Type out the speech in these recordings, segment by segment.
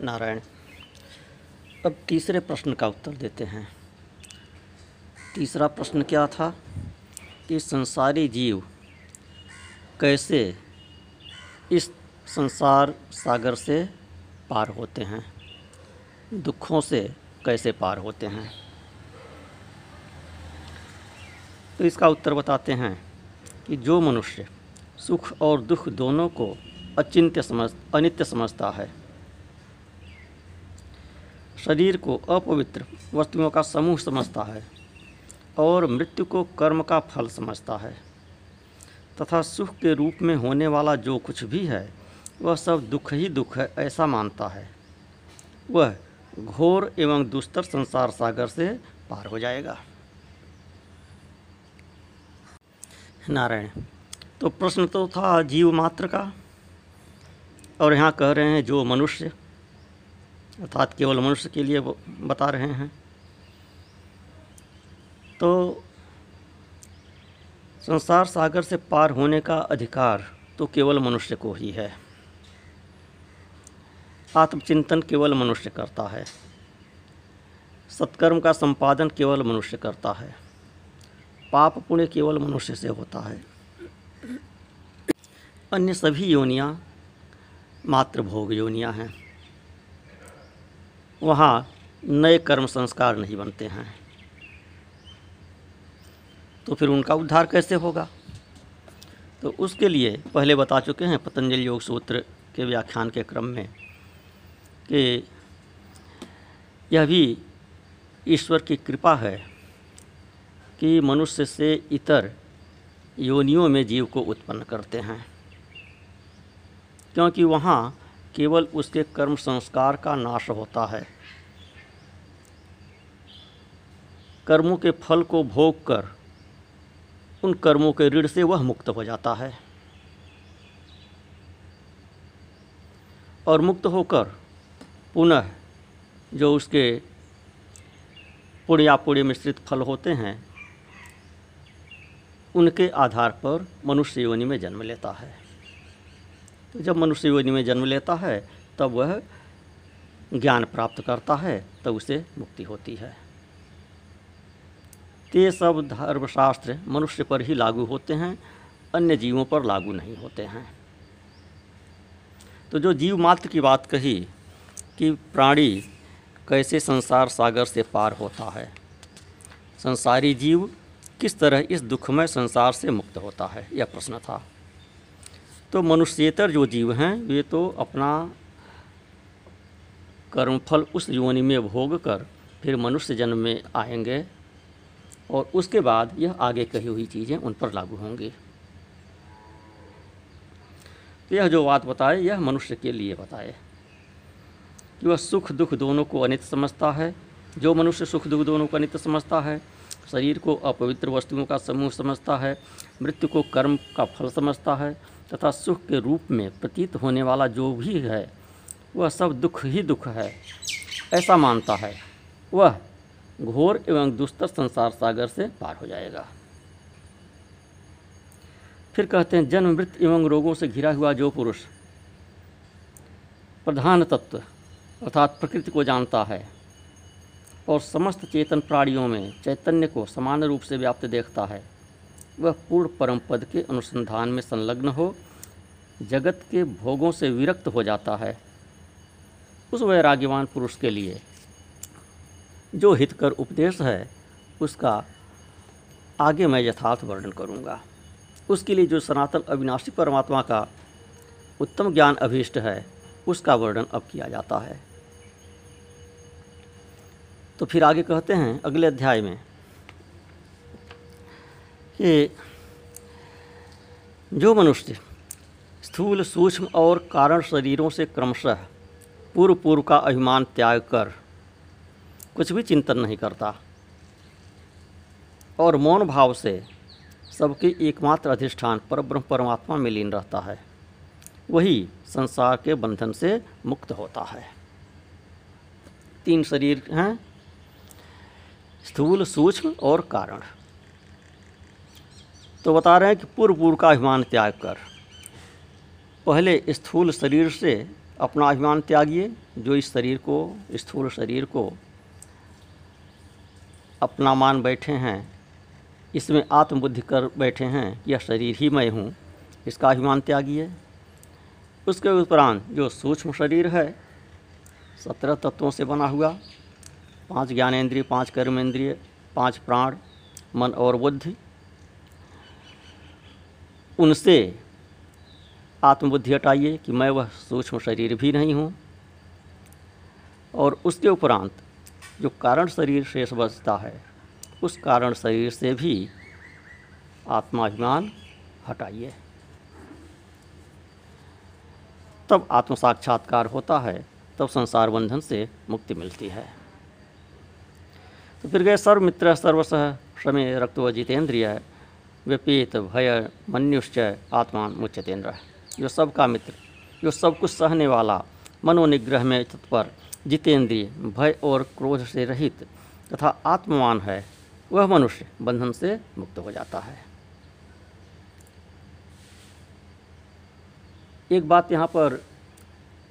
नारायण, अब तीसरे प्रश्न का उत्तर देते हैं। तीसरा प्रश्न क्या था कि संसारी जीव कैसे इस संसार सागर से पार होते हैं? दुखों से कैसे पार होते हैं? तो इसका उत्तर बताते हैं कि जो मनुष्य सुख और दुख दोनों को अचिंत्य समझ, अनित्य समझता है शरीर को अपवित्र वस्तुओं का समूह समझता है और मृत्यु को कर्म का फल समझता है। तथा सुख के रूप में होने वाला जो कुछ भी है, वह सब दुख ही दुख है ऐसा मानता है। वह घोर एवं दुस्तर संसार सागर से पार हो जाएगा। नारायण तो प्रश्न तो था जीव मात्र का। और यहाँ कह रहे हैं जो मनुष्य अर्थात केवल मनुष्य के लिए बता रहे हैं। तो संसार सागर से पार होने का अधिकार तो केवल मनुष्य को ही है। आत्मचिंतन केवल मनुष्य करता है। सत्कर्म का संपादन केवल मनुष्य करता है। पाप पुण्य केवल मनुष्य से होता है। अन्य सभी योनियाँ मात्र भोग योनियाँ हैं। वहाँ नए कर्म संस्कार नहीं बनते हैं। तो फिर उनका उद्धार कैसे होगा? तो उसके लिए पहले बता चुके हैं पतंजलि योग सूत्र के व्याख्यान के क्रम में कि यह भी ईश्वर की कृपा है कि मनुष्य से इतर योनियों में जीव को उत्पन्न करते हैं। क्योंकि वहाँ केवल उसके कर्म संस्कार का नाश होता है। कर्मों के फल को भोग कर, उन कर्मों के ऋण से वह मुक्त हो जाता है। और मुक्त होकर पुनः जो उसके पुण्य मिश्रित फल होते हैं, उनके आधार पर मनुष्य योनि में जन्म लेता है। तो जब मनुष्य योनि में जन्म लेता है, तब वह ज्ञान प्राप्त करता है, तब उसे मुक्ति होती है। ते सब धर्मशास्त्र मनुष्य पर ही लागू होते हैं, अन्य जीवों पर लागू नहीं होते हैं। तो जो जीव मात्र की बात कही कि प्राणी कैसे संसार सागर से पार होता है, संसारी जीव किस तरह इस दुखमय संसार से मुक्त होता है, यह प्रश्न था। तो मनुष्यतर जो जीव हैं, वे तो अपना कर्मफल उस योनि में भोग कर फिर मनुष्य जन्म में आएँगे और उसके बाद यह आगे कही हुई चीज़ें उन पर लागू होंगी। तो यह जो बात बताए, यह मनुष्य के लिए बताए कि वह सुख दुख दोनों को अनित समझता है। जो मनुष्य सुख दुख दोनों को अनित समझता है, शरीर को अपवित्र वस्तुओं का समूह समझता है, मृत्यु को कर्म का फल समझता है तथा सुख के रूप में प्रतीत होने वाला जो भी है, वह सब दुख ही दुख है, ऐसा मानता है। वह घोर एवं दुस्तर संसार सागर से पार हो जाएगा। फिर कहते हैं जन्म मृत्यु एवं रोगों से घिरा हुआ जो पुरुष प्रधान तत्व अर्थात प्रकृति को जानता है और समस्त चेतन प्राणियों में चैतन्य को समान रूप से व्याप्त देखता है वह पूर्ण परम पद के अनुसंधान में संलग्न हो, जगत के भोगों से विरक्त हो जाता है उस वैराग्यवान पुरुष के लिए। जो हितकर उपदेश है, उसका आगे मैं यथार्थ वर्णन करूँगा। उसके लिए जो सनातन अविनाशी परमात्मा का उत्तम ज्ञान अभीष्ट है, उसका वर्णन अब किया जाता है। तो फिर आगे कहते हैं, अगले अध्याय में। कि जो मनुष्य स्थूल सूक्ष्म और कारण शरीरों से क्रमशः पूर्व पूर्व का अभिमान त्याग कर कुछ भी चिंतन नहीं करता और मौन भाव से सबके एकमात्र अधिष्ठान पर ब्रह्म परमात्मा में लीन रहता है, वही संसार के बंधन से मुक्त होता है। तीन शरीर हैं, स्थूल सूक्ष्म और कारण। तो बता रहे हैं कि पूर्व पूर्व का अभिमान त्याग कर। पहले स्थूल शरीर से अपना अभिमान त्यागिए, जो इस शरीर को, स्थूल शरीर को अपना मान बैठे हैं, इसमें आत्मबुद्धि कर बैठे हैं यह शरीर ही मैं हूँ, इसका अभिमान त्यागिए। उसके उपरांत जो सूक्ष्म शरीर है, सत्रह तत्वों से बना हुआ, पाँच ज्ञानेंद्रिय पाँच कर्मेंद्रिय पाँच प्राण, मन और बुद्धि उनसे आत्मबुद्धि हटाइए कि मैं वह सूक्ष्म शरीर भी नहीं हूँ। और उसके उपरांत जो कारण शरीर शेष बचता है, उस कारण शरीर से भी आत्माभिमान हटाइए। तब आत्म साक्षात्कार होता है, तब संसार बंधन से मुक्ति मिलती है। तो फिर गए सर्वमित्र सर्वस श्रमे रक्तो जितेंद्रिय। व्यपीत भय मन्युश्च आत्मा मुच्यतेंद्र जो सबका मित्र जो सब कुछ सहने वाला मनोनिग्रह में तत्पर जितेंद्रिय, भय और क्रोध से रहित तथा आत्मवान है, वह मनुष्य बंधन से मुक्त हो जाता है। एक बात यहाँ पर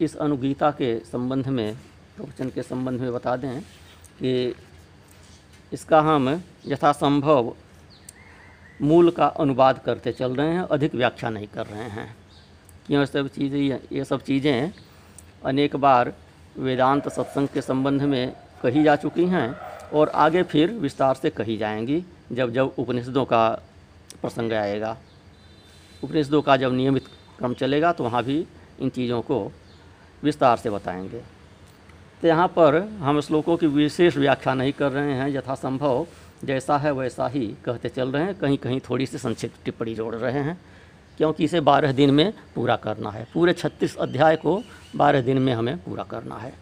इस अनुगीता के संबंध में, प्रवचन के संबंध में बता दें कि इसका हम यथासंभव मूल का अनुवाद करते चल रहे हैं, अधिक व्याख्या नहीं कर रहे हैं। क्यों सब चीज़ें, ये सब चीज़ें अनेक बार वेदांत सत्संग के संबंध में कही जा चुकी हैं और आगे फिर विस्तार से कही जाएँगी जब जब उपनिषदों का प्रसंग आएगा। उपनिषदों का जब नियमित क्रम चलेगा तो वहाँ भी इन चीज़ों को विस्तार से बताएँगे। तो यहाँ पर हम श्लोकों की विशेष व्याख्या नहीं कर रहे हैं, यथासंभव जैसा है वैसा ही कहते चल रहे हैं कहीं कहीं थोड़ी सी संक्षिप्त टिप्पणी जोड़ रहे हैं, क्योंकि इसे बारह दिन में पूरा करना है। पूरे छत्तीस अध्याय को बारह दिन में हमें पूरा करना है।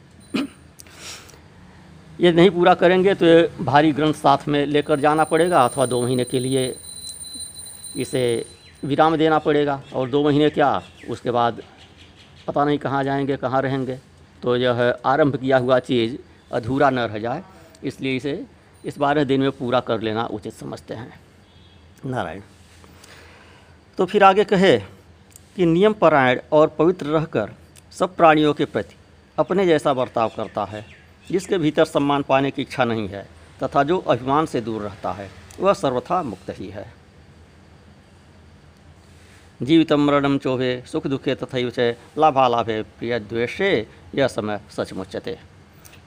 ये नहीं पूरा करेंगे तो भारी ग्रंथ साथ में लेकर जाना पड़ेगा, अथवा दो महीने के लिए इसे विराम देना पड़ेगा, और दो महीने क्या? उसके बाद पता नहीं कहाँ जाएँगे, कहाँ रहेंगे। तो यह आरंभ किया हुआ चीज़ अधूरा न रह जाए, इसलिए इसे इस बारह दिन में पूरा कर लेना उचित समझते हैं। नारायण। तो फिर आगे कहे कि नियम परायण और पवित्र रहकर सब प्राणियों के प्रति अपने जैसा बर्ताव करता है, जिसके भीतर सम्मान पाने की इच्छा नहीं है, तथा जो अभिमान से दूर रहता है, वह सर्वथा मुक्त ही है। जीवित मरणम चोभे, सुख दुखे तथा च लाभालाभे प्रिय द्वेषे, यह समय सचमुचते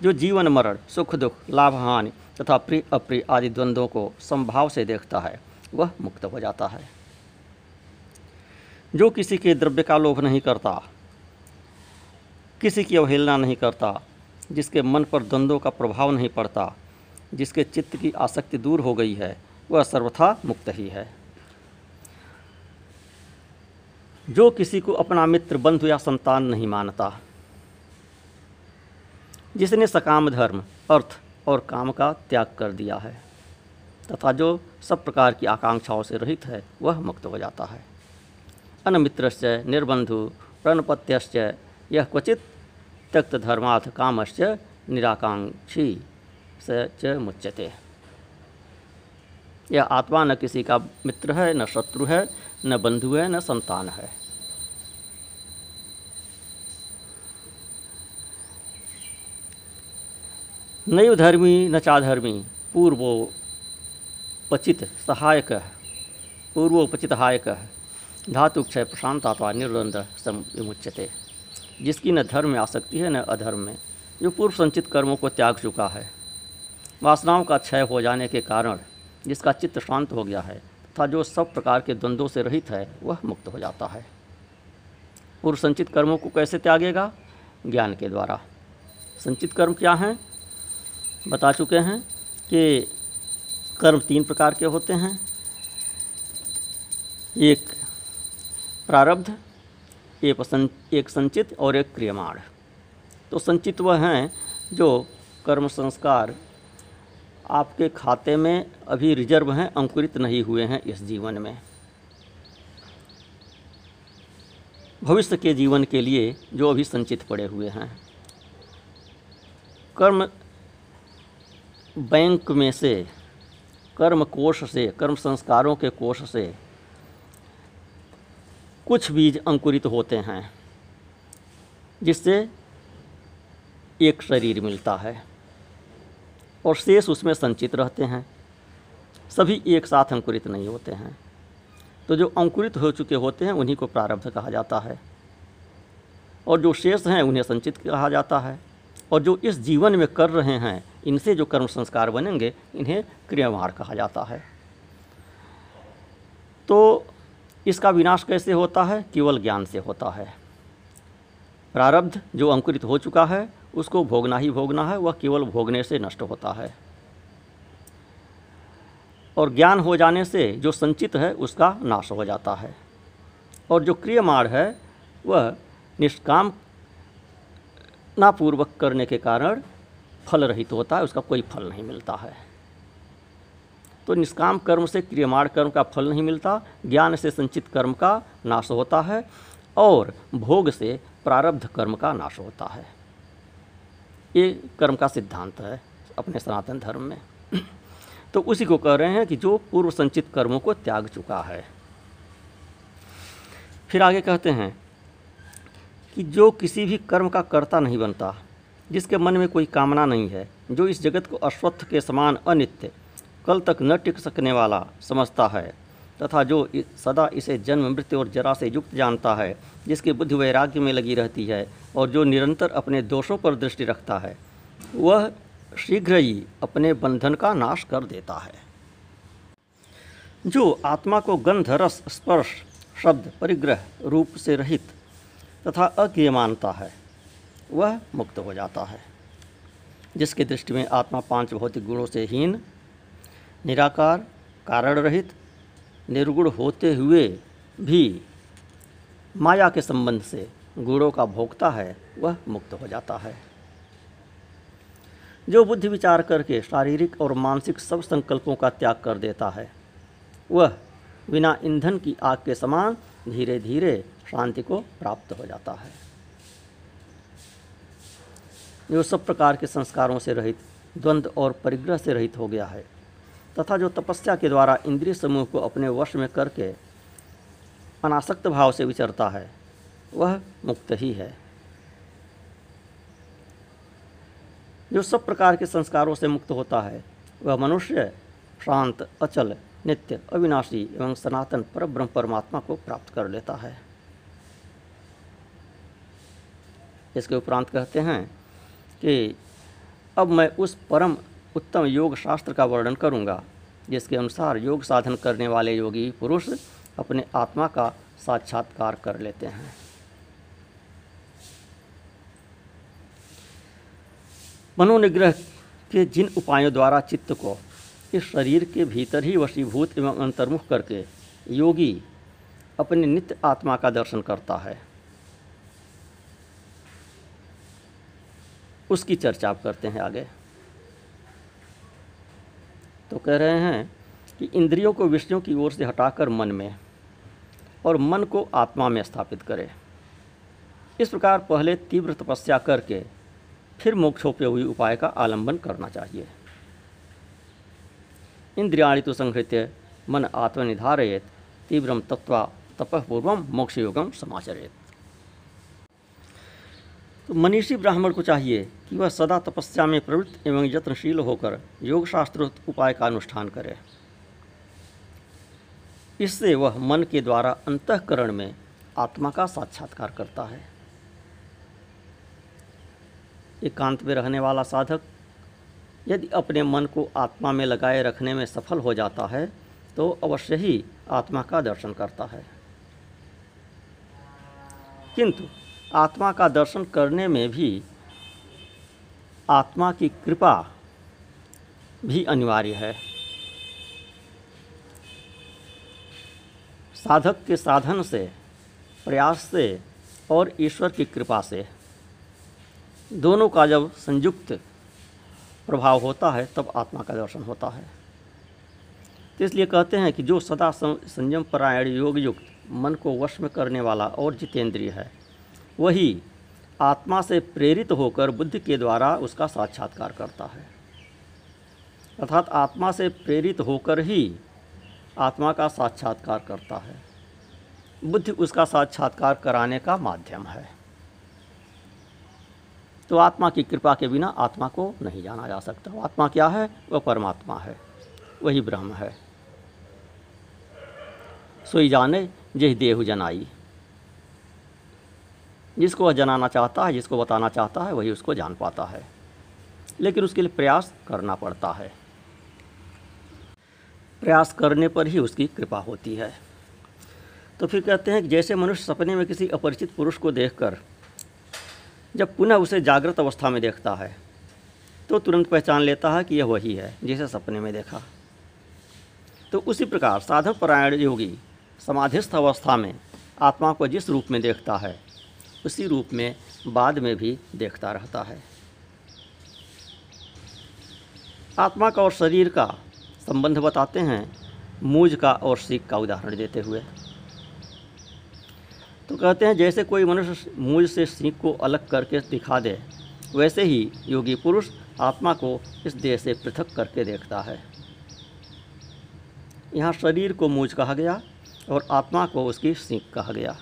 जो जीवन मरण, सुख दुख, लाभ हानि तथा प्रिय अप्रिय आदि द्वंद्वों को संभाव से देखता है, वह मुक्त हो जाता है। जो किसी के द्रव्य का लोभ नहीं करता, किसी की अवहेलना नहीं करता, जिसके मन पर द्वंद्वों का प्रभाव नहीं पड़ता, जिसके चित्त की आसक्ति दूर हो गई है, वह सर्वथा मुक्त ही है। जो किसी को अपना मित्र, बंधु या संतान नहीं मानता, जिसने सकाम धर्म, अर्थ और काम का त्याग कर दिया है, तथा जो सब प्रकार की आकांक्षाओं से रहित है, वह मुक्त हो जाता है। अनमित्रश्च निर्बंधु, प्रणपत्यश्च यह क्वचित त्यक्त धर्माथ कामश्च निराकांक्षी से च मुच्यते। यह आत्मा न किसी का मित्र है, न शत्रु है, न बंधु है, न संतान है। नैव धर्मी न चाधर्मी पूर्वोपचित सहायक पूर्वोपचित सहायक धातु क्षय प्रशांत आत्मा निर्द्वंद विमुच्यते। जिसकी न धर्म में आसक्ति है, न अधर्म में, जो पूर्व संचित कर्मों को त्याग चुका है। वासनाओं का क्षय हो जाने के कारण जिसका चित्त शांत हो गया है, तथा जो सब प्रकार के द्वंद्वों से रहित है, वह मुक्त हो जाता है। पूर्व संचित कर्मों को कैसे त्यागेगा? ज्ञान के द्वारा। संचित कर्म क्या हैं? बता चुके हैं कि कर्म तीन प्रकार के होते हैं। एक प्रारब्ध, एक सं एक संचित और एक क्रियमाण। तो संचित वह हैं जो कर्म संस्कार आपके खाते में अभी रिज़र्व हैं, अंकुरित नहीं हुए हैं इस जीवन में। भविष्य के जीवन के लिए जो अभी संचित पड़े हुए हैं। कर्म बैंक में से, कर्म कोष से, कर्म संस्कारों के कोष से कुछ बीज अंकुरित होते हैं, जिससे एक शरीर मिलता है और शेष उसमें संचित रहते हैं। सभी एक साथ अंकुरित नहीं होते हैं। तो जो अंकुरित हो चुके होते हैं, उन्हीं को प्रारब्ध कहा जाता है। और जो शेष हैं, उन्हें संचित कहा जाता है। और जो इस जीवन में कर रहे हैं, इनसे जो कर्म संस्कार बनेंगे, इन्हें क्रियामार कहा जाता है। तो इसका विनाश कैसे होता है? केवल ज्ञान से होता है। प्रारब्ध जो अंकुरित हो चुका है, उसको भोगना ही भोगना है, वह केवल भोगने से नष्ट होता है। और ज्ञान हो जाने से जो संचित है, उसका नाश हो जाता है। और जो क्रियमाण है, वह निष्काम नापूर्वक करने के कारण फल रहित होता है, उसका कोई फल नहीं मिलता है। तो निष्काम कर्म से, क्रियमाण कर्म का फल नहीं मिलता, ज्ञान से संचित कर्म का नाश होता है और भोग से प्रारब्ध कर्म का नाश होता है। ये कर्म का सिद्धांत है अपने सनातन धर्म में। तो उसी को कह रहे हैं कि जो पूर्व संचित कर्मों को त्याग चुका है। फिर आगे कहते हैं कि जो किसी भी कर्म का कर्ता नहीं बनता, जिसके मन में कोई कामना नहीं है, जो इस जगत को अश्वत्थ के समान अनित्य, कल तक न टिक सकने वाला समझता है, तथा जो सदा इसे जन्म मृत्यु और जरा से युक्त जानता है, जिसकी बुद्धि वैराग्य में लगी रहती है और जो निरंतर अपने दोषों पर दृष्टि रखता है, वह शीघ्र ही अपने बंधन का नाश कर देता है। जो आत्मा को गंध रस स्पर्श, शब्द, परिग्रह रूप से रहित तथा अज्ञ मानता है, वह मुक्त हो जाता है, जिसके दृष्टि में आत्मा पाँच भौतिक गुणों से हीन, निराकार, कारण रहित, निर्गुण होते हुए भी माया के संबंध से गुणों का भोगता है, वह मुक्त हो जाता है। जो बुद्धि विचार करके शारीरिक और मानसिक सब संकल्पों का त्याग कर देता है, वह बिना ईंधन की आग के समान धीरे धीरे शांति को प्राप्त हो जाता है। जो सब प्रकार के संस्कारों से रहित द्वंद्व और परिग्रह से रहित हो गया है। तथा जो तपस्या के द्वारा इंद्रिय समूह को अपने वश में करके अनासक्त भाव से विचरता है, वह मुक्त ही है। जो सब प्रकार के संस्कारों से मुक्त होता है, वह मनुष्य शांत, अचल, नित्य, अविनाशी एवं सनातन पर ब्रह्म परमात्मा को प्राप्त कर लेता है। इसके उपरांत कहते हैं कि अब मैं उस परम उत्तम योग शास्त्र का वर्णन करूँगा, जिसके अनुसार योग साधन करने वाले योगी पुरुष अपने आत्मा का साक्षात्कार कर लेते हैं। मनोनिग्रह के जिन उपायों द्वारा चित्त को इस शरीर के भीतर ही वशीभूत एवं अंतर्मुख करके योगी अपने नित्य आत्मा का दर्शन करता है उसकी चर्चा आप करते हैं आगे। तो कह रहे हैं कि इंद्रियों को विषयों की ओर से हटाकर मन में और मन को आत्मा में स्थापित करे। इस प्रकार पहले तीव्र तपस्या करके फिर मोक्षोपयोगी उपाय का आलंबन करना चाहिए। इंद्रियाणि तो संहृत्य मन आत्मनिधारयेत तीव्रम तत्वा तपपूर्व मोक्ष योगम समाचरित। तो मनीषी ब्राह्मण को चाहिए कि वह सदा तपस्या में प्रवृत्त एवं यत्नशील होकर योग शास्त्र उपाय का अनुष्ठान करे। इससे वह मन के द्वारा अंतकरण में आत्मा का साक्षात्कार करता है। एकांत में रहने वाला साधक यदि अपने मन को आत्मा में लगाए रखने में सफल हो जाता है तो अवश्य ही आत्मा का दर्शन करता है। किंतु आत्मा का दर्शन करने में भी आत्मा की कृपा भी अनिवार्य है। साधक के साधन से, प्रयास से और ईश्वर की कृपा से दोनों का जब संयुक्त प्रभाव होता है, तब आत्मा का दर्शन होता है। तो इसलिए कहते हैं कि जो सदा संयम परायण योग युक्त मन को वश में करने वाला और जितेंद्रिय है वही आत्मा से प्रेरित होकर बुद्धि के द्वारा उसका साक्षात्कार करता है। अर्थात आत्मा से प्रेरित होकर ही आत्मा का साक्षात्कार करता है। बुद्धि उसका साक्षात्कार कराने का माध्यम है। तो आत्मा की कृपा के बिना आत्मा को नहीं जाना जा सकता। आत्मा क्या है? वह परमात्मा है। वही ब्रह्म है। सोई जाने जय देहु जनाई। जिसको वह जनाना चाहता है, जिसको बताना चाहता है, वही उसको जान पाता है। लेकिन उसके लिए प्रयास करना पड़ता है। प्रयास करने पर ही उसकी कृपा होती है। तो फिर कहते हैं कि जैसे मनुष्य सपने में किसी अपरिचित पुरुष को देखकर जब पुनः उसे जागृत अवस्था में देखता है तो तुरंत पहचान लेता है कि यह वही है जिसे सपने में देखा। तो उसी प्रकार साधक परायण योगी समाधिस्थ अवस्था में आत्मा को जिस रूप में देखता है उसी रूप में बाद में भी देखता रहता है। आत्मा का और शरीर का संबंध बताते हैं, मूज का और सीख का उदाहरण देते हुए। तो कहते हैं, जैसे कोई मनुष्य मूज से सीख को अलग करके दिखा दे, वैसे ही योगी पुरुष आत्मा को इस देह से पृथक करके देखता है। यहाँ शरीर को मूज कहा गया और आत्मा को उसकी सीख कहा गया।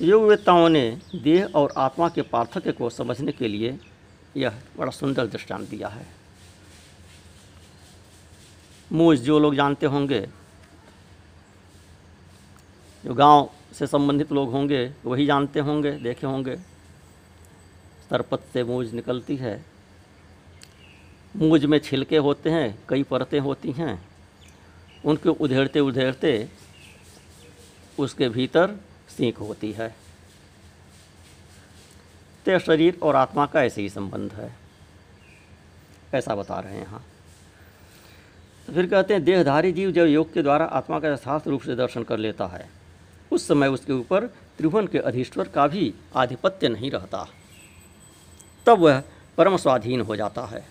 योगवेत्ताओं ने देह और आत्मा के पार्थक्य को समझने के लिए यह बड़ा सुंदर दृष्टांत दिया है। मूज जो लोग जानते होंगे, जो गाँव से संबंधित लोग होंगे, वही जानते होंगे, देखे होंगे। सरपत से मूज निकलती है। मूज में छिलके होते हैं, कई परतें होती हैं। उनको उधेड़ते उधेड़ते उसके भीतर सीख होती है। तो शरीर और आत्मा का ऐसे ही संबंध है। ऐसा बता रहे हैं यहाँ तो फिर कहते हैं, देहधारी जीव जब योग के द्वारा आत्मा का यथार्थ रूप से दर्शन कर लेता है, उस समय उसके ऊपर त्रिभुवन के अधीश्वर का भी आधिपत्य नहीं रहता। तब वह परम स्वाधीन हो जाता है।